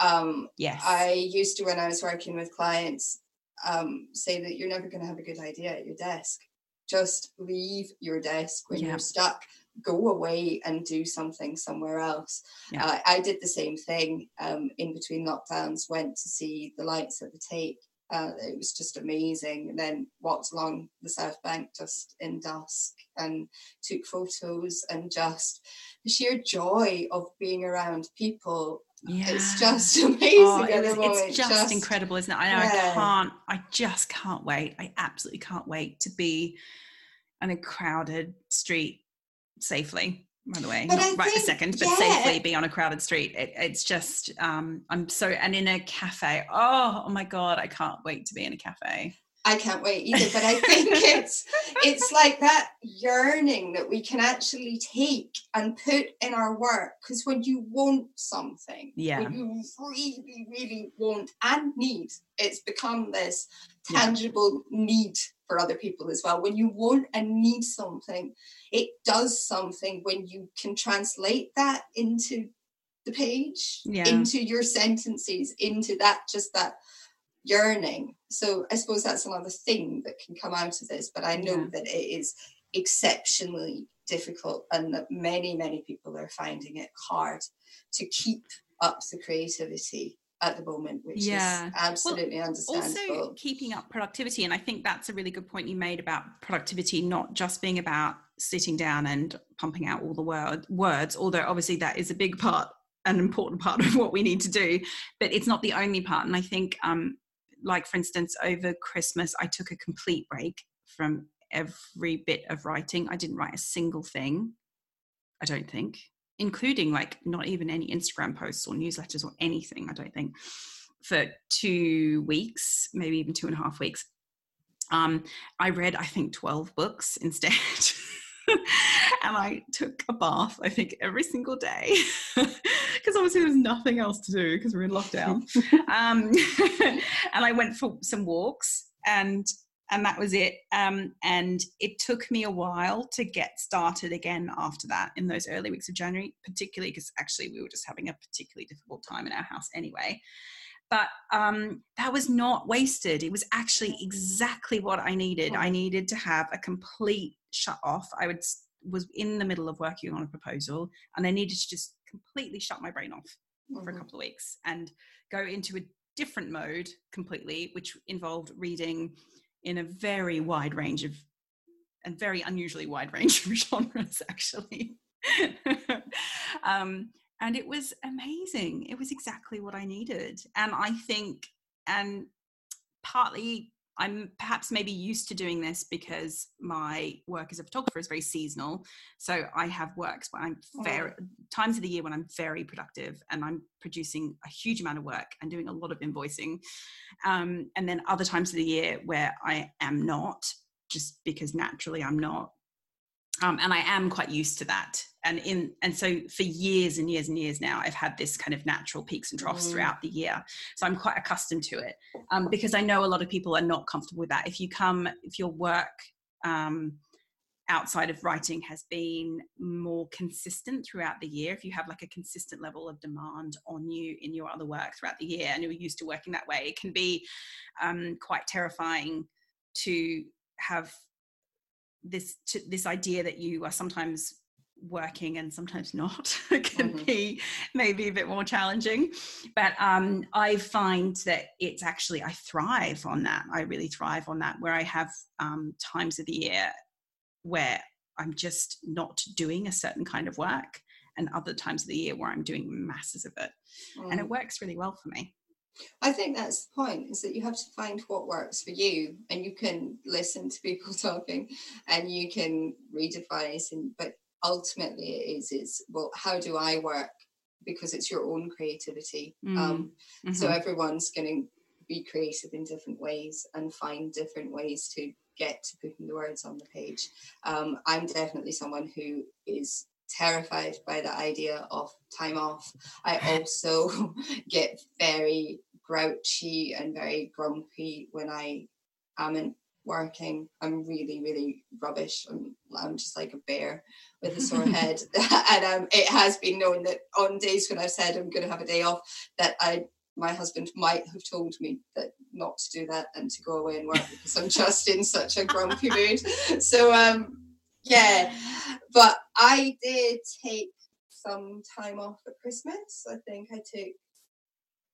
[SPEAKER 3] um, yes. I used to, when I was working with clients, um, say that you're never going to have a good idea at your desk. Just leave your desk when yeah. you're stuck. Go away and do something somewhere else. Yeah. Uh, I did the same thing um, in between lockdowns. Went to see the lights at the Tate. Uh, it was just amazing. And then walked along the South Bank just in dusk and took photos and just the sheer joy of being around people yeah. it's just amazing. oh, it was,
[SPEAKER 2] it's just, just, incredible isn't it? I know yeah. i can't i just can't wait. I absolutely can't wait to be on a crowded street safely by the way. But not I right think, a second but yeah. safely be on a crowded street. It, it's just um i'm so and in a cafe. Oh, oh my god i can't wait to be in a cafe
[SPEAKER 3] I can't wait either. But I think it's it's like that yearning that we can actually take and put in our work. Because when you want something, yeah, when you really, really want and need, it's become this tangible yeah. need for other people as well. When you want and need something, it does something when you can translate that into the page, yeah. into your sentences, into that just that yearning. So I suppose that's another thing that can come out of this. But I know yeah. that it is exceptionally difficult and that many, many people are finding it hard to keep up the creativity at the moment, which yeah. is absolutely well, understandable.
[SPEAKER 2] Also, keeping up productivity, and I think that's a really good point you made about productivity not just being about sitting down and pumping out all the word, words, although obviously that is a big part, an important part of what we need to do, but it's not the only part. And I think um, like for instance over christmas i took a complete break from every bit of writing. I didn't write a single thing i don't think including like not even any instagram posts or newsletters or anything i don't think for two weeks maybe even two and a half weeks. Um, i read i think 12 books instead. And I took a bath, I think, every single day because obviously there's nothing else to do because we're in lockdown. um, and I went for some walks and and that was it. Um, and it took me a while to get started again after that in those early weeks of January, particularly because actually we were just having a particularly difficult time in our house anyway. But um, that was not wasted. It was actually exactly what I needed. I needed to have a complete shut off. I would was in the middle of working on a proposal and I needed to just completely shut my brain off mm-hmm. for a mm-hmm. couple of weeks and go into a different mode completely, which involved reading in a very wide range of and very unusually wide range of genres actually. um, and it was amazing. It was exactly what I needed. And I think, and partly I'm perhaps maybe used to doing this because my work as a photographer is very seasonal. So I have works where I'm very oh. times of the year when I'm very productive and I'm producing a huge amount of work and doing a lot of invoicing. Um, and then other times of the year where I am not, just because naturally I'm not. Um, and I am quite used to that. And in and so for years and years and years now i've had this kind of natural peaks and troughs mm. throughout the year. So i'm quite accustomed to it um, because i know a lot of people are not comfortable with that. If you come if your work um, outside of writing has been more consistent throughout the year if you have like a consistent level of demand on you in your other work throughout the year and you're used to working that way it can be um, quite terrifying to have this to, this idea that you are sometimes working and sometimes not can mm-hmm. be maybe a bit more challenging but um, i find that it's actually i thrive on that i really thrive on that where i have um, times of the year where i'm just not doing a certain kind of work and other times of the year where i'm doing masses of it mm. and it mm. works really well for me
[SPEAKER 3] I think that's the point is that you have to find what works for you and you can listen to people talking and you can read advice and but ultimately it is is well how do i work because it's your own creativity.
[SPEAKER 2] Mm.
[SPEAKER 3] Um,
[SPEAKER 2] Mhm.
[SPEAKER 3] so everyone's going to be creative in different ways and find different ways to get to putting the words on the page. Um, I'm definitely someone who is terrified by the idea of time off. I also get very grouchy and very grumpy when I am in working. I'm really, really rubbish. I'm, I'm just like a bear with a sore head. and um, it has been known that on days when I've said I'm going to have a day off, that I my husband might have told me that not to do that and to go away and work because I'm just in such a grumpy mood. So um yeah, but I did take some time off at Christmas. I think I took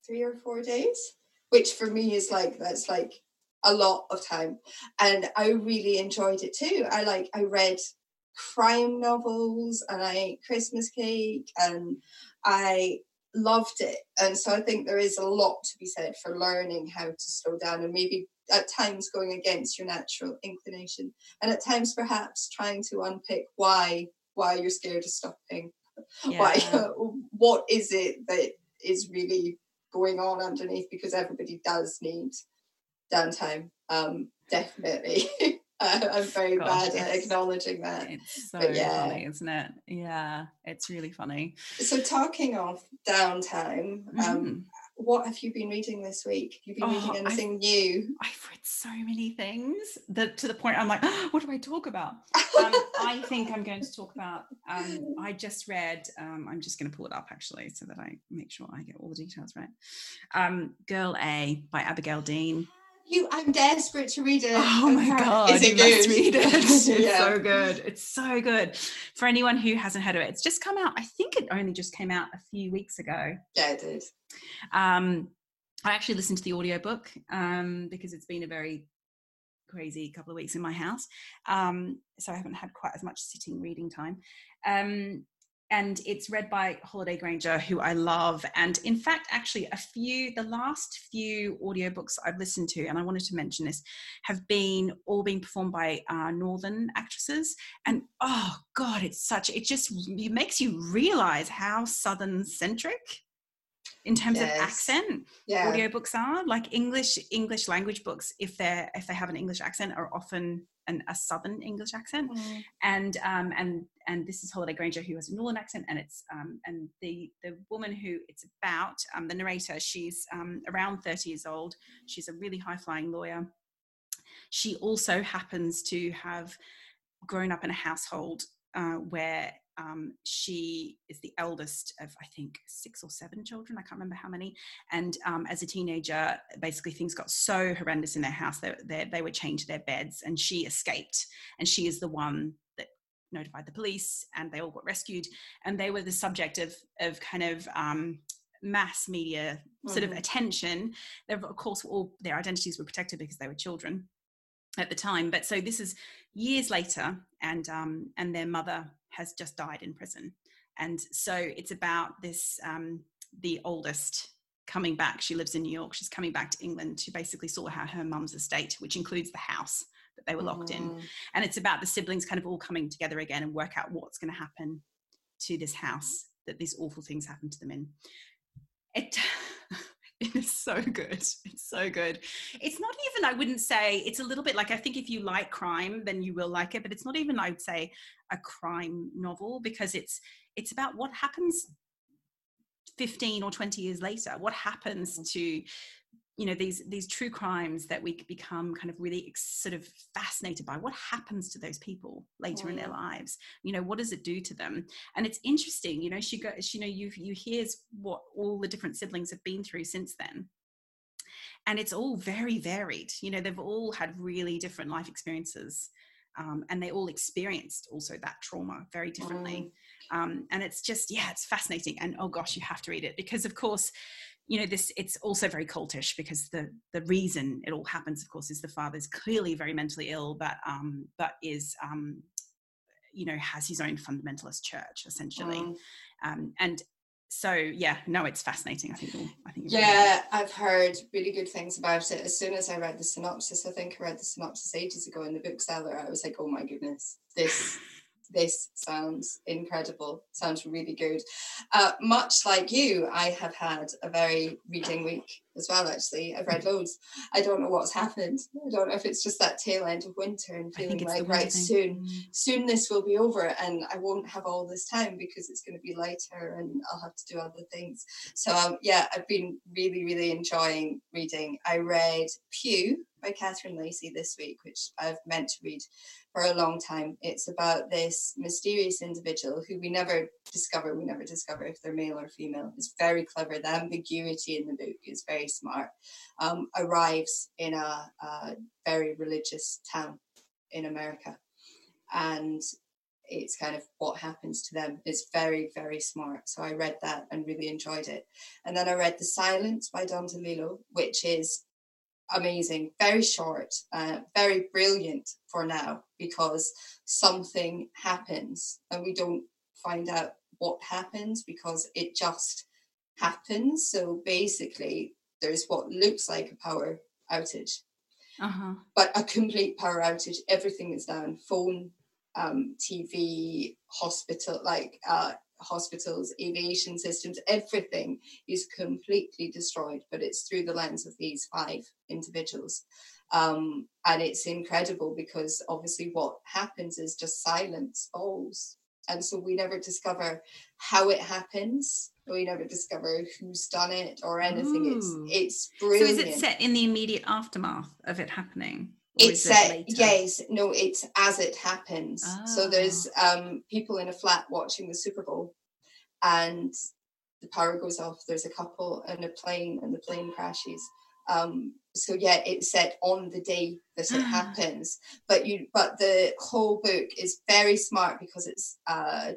[SPEAKER 3] three or four days, which for me is like that's like a lot of time, and I really enjoyed it too. I like I read crime novels and I ate Christmas cake and I loved it. And so I think there is a lot to be said for learning how to slow down and maybe at times going against your natural inclination and at times perhaps trying to unpick why why you're scared of stopping. Why what is it that is really going on underneath? Because everybody does need downtime um definitely i'm very bad at acknowledging that
[SPEAKER 2] It's so
[SPEAKER 3] yeah.
[SPEAKER 2] funny, isn't it? Yeah, it's really funny.
[SPEAKER 3] so talking of downtime um
[SPEAKER 2] Mhm.
[SPEAKER 3] what have you been reading this week have you been
[SPEAKER 2] Oh,
[SPEAKER 3] reading
[SPEAKER 2] I've-
[SPEAKER 3] anything new
[SPEAKER 2] I've read so many things that to the point I'm like, what do I talk about? Um, I think I'm going to talk about. Um, I just read. Um, I'm just going to pull it up actually, so that I make sure I get all the details right. Um, Girl A by Abigail Dean.
[SPEAKER 3] You i'm desperate to read it
[SPEAKER 2] Oh my god,
[SPEAKER 3] is it
[SPEAKER 2] you
[SPEAKER 3] good
[SPEAKER 2] must read it. It's
[SPEAKER 3] yeah.
[SPEAKER 2] so good. It's so good. For anyone who hasn't heard of it, it's just come out. I think it only just came out a few weeks ago.
[SPEAKER 3] yeah it did
[SPEAKER 2] Um, I actually listened to the audiobook um, because it's been a very crazy couple of weeks in my house. Um, so I haven't had quite as much sitting reading time. Um, and it's read by Holliday Grainger, who I love. And in fact, actually, a few, the last few audiobooks I've listened to, and I wanted to mention this, have been all being performed by uh, Northern actresses. And oh God, it's such, it just it makes you realize how Southern centric in terms
[SPEAKER 3] Yes.
[SPEAKER 2] of accent
[SPEAKER 3] yeah
[SPEAKER 2] audiobooks are like english english language books if they're if they have an english accent are often an, a southern english accent.
[SPEAKER 3] Mm.
[SPEAKER 2] and um and and this is Holliday Grainger who has a northern accent and it's um and the the woman who it's about um the narrator she's um around 30 years old. She's a really high flying lawyer. She also happens to have grown up in a household uh, where um, she is the eldest of I think six or seven children. I can't remember how many. And um, as a teenager, basically things got so horrendous in their house that they, they were chained to their beds, and she escaped. And she is the one that notified the police, and they all got rescued. And they were the subject of of kind of um, mass media sort of
[SPEAKER 3] Mhm.
[SPEAKER 2] attention. They, of course, all their identities were protected because they were children at the time. But so this is years later, and um, and their mother has just died in prison, and so it's about this um, the oldest coming back. She lives in New York. She's coming back to England to basically sort out her mum's estate, which includes the house that they were locked in.
[SPEAKER 3] Mm.
[SPEAKER 2] And it's about the siblings kind of all coming together again and work out what's going to happen to this house that these awful things happen to them in. It it is so good. It's so good. It's not even, I wouldn't say, it's a little bit like, I think if you like crime, then you will like it, but it's not even, I would say, a crime novel because it's it's about what happens 15 or 20 years later. What happens mm. to you know these these true crimes that we become kind of really ex- sort of fascinated by. What happens to those people later in their
[SPEAKER 3] Mm.
[SPEAKER 2] lives? You know what does it do to them? And it's interesting you know she goes you know you you hears what all the different siblings have been through since then. And it's all very varied. You know they've all had really different life experiences um, and they all experienced also that trauma very differently. Um, and it's just yeah it's fascinating. And oh gosh you have to read it because of course you know this it's also very cultish because the the reason it all happens of course is the father's clearly very mentally ill but um but is um you know has his own fundamentalist church essentially
[SPEAKER 3] Mm.
[SPEAKER 2] um and so yeah no it's fascinating i think you'll, i think really
[SPEAKER 3] Yeah, I've heard really good things about it. As soon as I read the synopsis, I think I read the synopsis ages ago in the bookseller. I was like, "Oh my goodness, this this sounds incredible. Sounds really good. Uh, much like you, I have had a very reading week as well, actually. I've read loads. I don't know what's happened. I don't know if it's just that tail end of winter and feeling like, right, thing. soon, mm. soon this will be over and I won't have all this time because it's going to be lighter and I'll have to do other things. So, um, yeah, I've been really, really enjoying reading. I read Pew by catherine Lacey this week, which I've meant to read for a long time. It's about this mysterious individual who we never discover, we never discover if they're male or female. It's very clever. The ambiguity in the book is very smart. Um, arrives in a, a very religious town in America. And it's kind of what happens to them is very, very smart. So I read that and really enjoyed it. And then I read The Silence by Don DeLillo, which is amazing, very short, uh, very brilliant for now because something happens and we don't find out what happens because it just happens. So basically, there's what looks like a power outage, uh-huh. but a complete power outage. Everything is down phone, um, TV, hospital, like uh, hospitals, aviation systems, everything is completely destroyed, but it's through the lens of these five individuals. Um, and it's incredible because obviously what happens is just silence falls. And so we never discover how it happens. We never discover who's done it or anything. Ooh. It's it's brilliant.
[SPEAKER 2] So is it set in the immediate aftermath of it happening?
[SPEAKER 3] It's uh, yes no it's as it happens. Oh. so there's ah. um, people in a flat watching the super bowl and the power goes off. There's a couple and a plane and the plane crashes. Um, so yeah it's set on the day that it happens. But you but the whole book is very smart because it's uh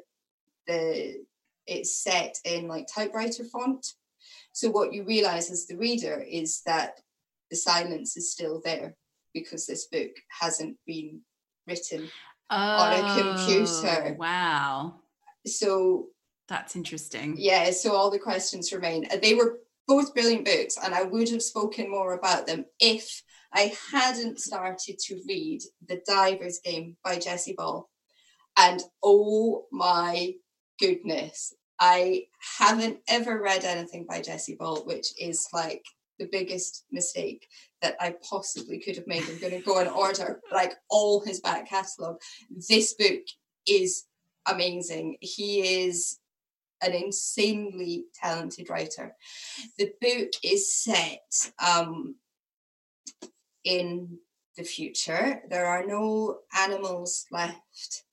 [SPEAKER 3] the it's set in like typewriter font. So what you realize as the reader is that the silence is still there because this book hasn't been written oh, on a computer.
[SPEAKER 2] Oh, wow.
[SPEAKER 3] So
[SPEAKER 2] that's interesting.
[SPEAKER 3] Yeah, so all the questions remain. They were both brilliant books, and I would have spoken more about them if I hadn't started to read The Diver's Game by Jesse Ball. And oh my goodness, I haven't ever read anything by Jesse Ball, which is like the biggest mistake that I possibly could have made. I'm going to go and order like all his back catalogue. This book is amazing. He is an insanely talented writer. The book is set um, in the future. There are no animals left,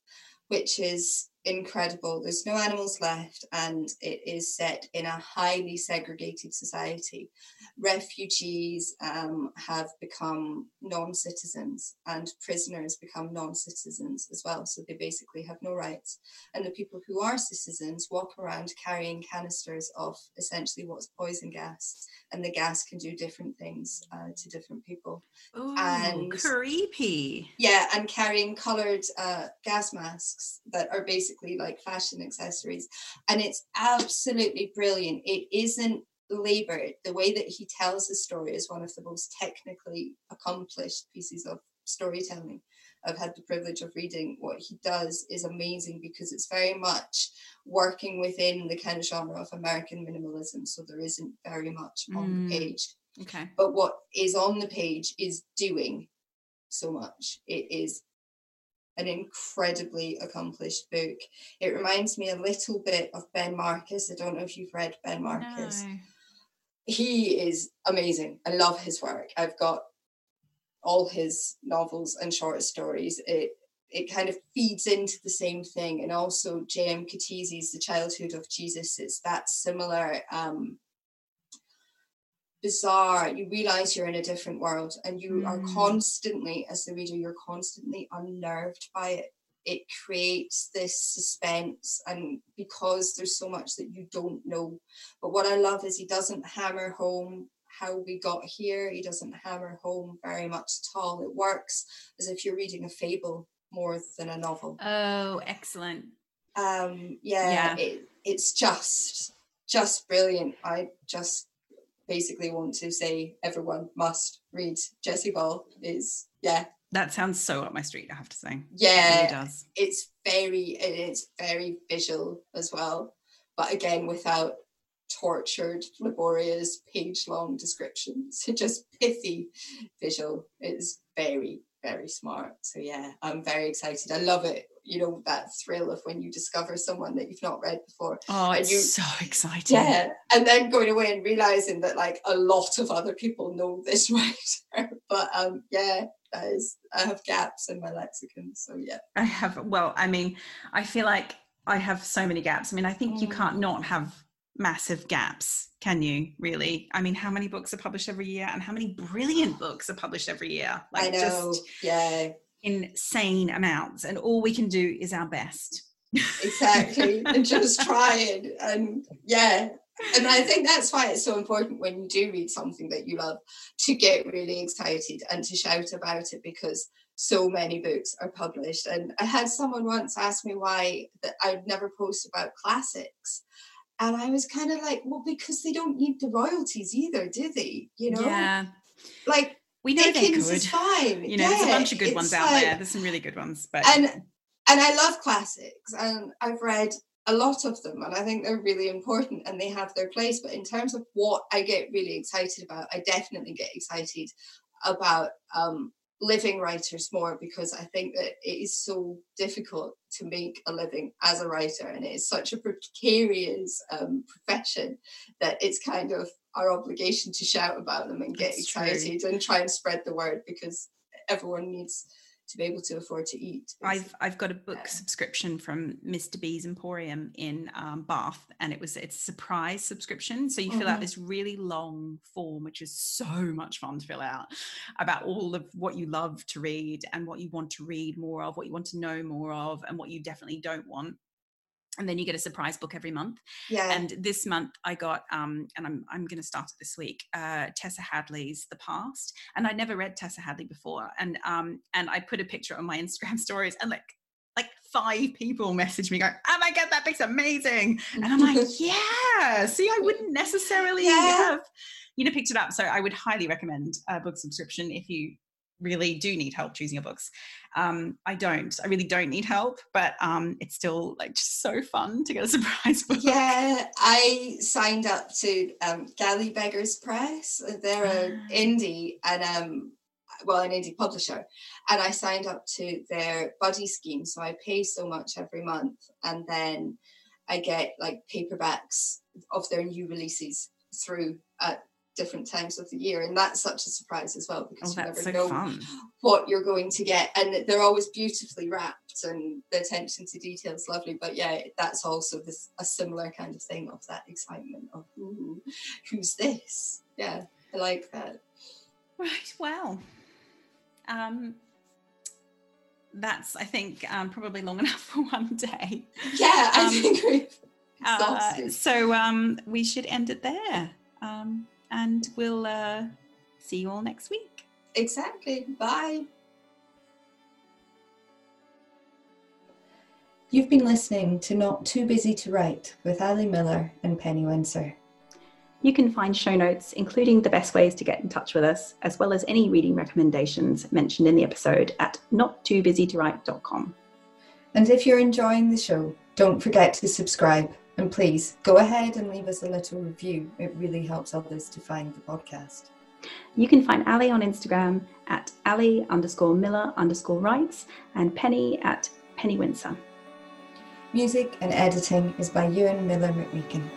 [SPEAKER 3] which is incredible. There's no animals left, and it is set in a highly segregated society. Refugees um, have become non citizens, and prisoners become non citizens as well. So they basically have no rights. And the people who are citizens walk around carrying canisters of essentially what's poison gas, and the gas can do different things uh, to different people.
[SPEAKER 2] Ooh, and creepy.
[SPEAKER 3] Yeah, and carrying coloured uh, gas masks that are basically basically like fashion accessories. And it's absolutely brilliant. It isn't labored. The way that he tells the story is one of the most technically accomplished pieces of storytelling. I've had the privilege of reading. What he does is amazing because it's very much working within the kind of genre of American minimalism. So there isn't very much on mm. the page.
[SPEAKER 2] Okay.
[SPEAKER 3] But what is on the page is doing so much. It is an incredibly accomplished book. It reminds me a little bit of Ben Marcus. I don't know if you've read Ben Marcus. No. He is amazing. I love his work. I've got all his novels and short stories. It it kind of feeds into the same thing. And also J.M. Coetzee's The Childhood of Jesus. It's that similar um, bizarre you realize you're in a different world and you mm. are constantly as the reader you're constantly unnerved by it. It creates this suspense and because there's so much that you don't know. But what i love is he doesn't hammer home how we got here. He doesn't hammer home very much at all. It works as if you're reading a fable more than a novel.
[SPEAKER 2] Oh excellent.
[SPEAKER 3] Um yeah, yeah. It, it's just just brilliant. I just basically want to say everyone must read Jesse Ball is yeah.
[SPEAKER 2] That sounds so up my street, I have to say.
[SPEAKER 3] Yeah, it really does. It's very it's very visual as well, but again without tortured, laborious, page-long descriptions. Just pithy visual. It's very, very smart. So yeah, I'm very excited. I love it. You know that thrill of when you discover someone that you've not read before.
[SPEAKER 2] Oh, it's
[SPEAKER 3] you,
[SPEAKER 2] so exciting.
[SPEAKER 3] Yeah, and then going away and realizing that like a lot of other people know this writer. but um, yeah, that is. I have gaps in my lexicon. So yeah,
[SPEAKER 2] I have. Well, I mean, I feel like I have so many gaps. I mean, I think you can't mm. not have massive gaps can you really i mean how many books are published every year and how many brilliant books are published every year
[SPEAKER 3] like I know. just yeah
[SPEAKER 2] insane amounts and all we can do is our best
[SPEAKER 3] exactly and just try it and yeah and i think that's why it's so important when you do read something that you love to get really excited and to shout about it because so many books are published and i had someone once ask me why that i'd never post about classics and I was kind of like, well, because they don't need the royalties either, do they? You know?
[SPEAKER 2] Yeah.
[SPEAKER 3] Like
[SPEAKER 2] we know
[SPEAKER 3] Dickens
[SPEAKER 2] they
[SPEAKER 3] could. is fine.
[SPEAKER 2] You know,
[SPEAKER 3] yeah,
[SPEAKER 2] there's a bunch of good ones out like, there. There's some really good ones, but
[SPEAKER 3] and and I love classics, and I've read a lot of them, and I think they're really important and they have their place. But in terms of what I get really excited about, I definitely get excited about um, living writers more because I think that it is so difficult to make a living as a writer and it is such a precarious um, profession that it's kind of our obligation to shout about them and get That's excited true. and try and spread the word because everyone needs to be able to afford to eat.
[SPEAKER 2] I've I've got a book subscription from Mr. B's Emporium in um, Bath, and it was it's a surprise subscription. So you fill mm-hmm. out this really long form, which is so much fun to fill out about all of what you love to read and what you want to read more of, what you want to know more of, and what you definitely don't want and then you get a surprise book every month.
[SPEAKER 3] Yeah.
[SPEAKER 2] And this month I got, um, and I'm I'm going to start it this week. Uh, Tessa Hadley's The Past, and I'd never read Tessa Hadley before, and um, and I put a picture on my Instagram stories, and like like five people messaged me going, "Oh my god, that book's amazing!" And I'm like, "Yeah." See, I wouldn't necessarily yeah. have you know picked it up, so I would highly recommend a book subscription if you really do need help choosing your books. Um, I don't. I really don't need help, but um, it's still like just so fun to get a surprise book.
[SPEAKER 3] Yeah, I signed up to um, Galley Beggars Press. They're an indie and um, well, an indie publisher, and I signed up to their buddy scheme. So I pay so much every month, and then I get like paperbacks of their new releases through at different times of the year and that's such a surprise as well because oh, you never so know fun. what you're going to get and they're always beautifully wrapped and the attention to detail is lovely but yeah that's also this a similar kind of thing of that excitement of who's this? Yeah i like that.
[SPEAKER 2] Right well um that's i think um, probably long enough for one day.
[SPEAKER 3] Yeah i um, think we've
[SPEAKER 2] uh, so um, we should end it there. Um, and we'll uh, see you all next week.
[SPEAKER 3] Exactly. Bye.
[SPEAKER 1] You've been listening to Not Too Busy to Write with Ali Millar and Penny Wincer.
[SPEAKER 2] You can find show notes, including the best ways to get in touch with us, as well as any reading recommendations mentioned in the episode at nottoobusytowrite.com.
[SPEAKER 1] And if you're enjoying the show, don't forget to subscribe and please go ahead and leave us a little review. It really helps others to find the podcast.
[SPEAKER 2] You can find Ali on Instagram at Ali underscore Millar underscore writes and Penny at Penny Wincer.
[SPEAKER 1] Music and editing is by Ewan Miller McMeekin.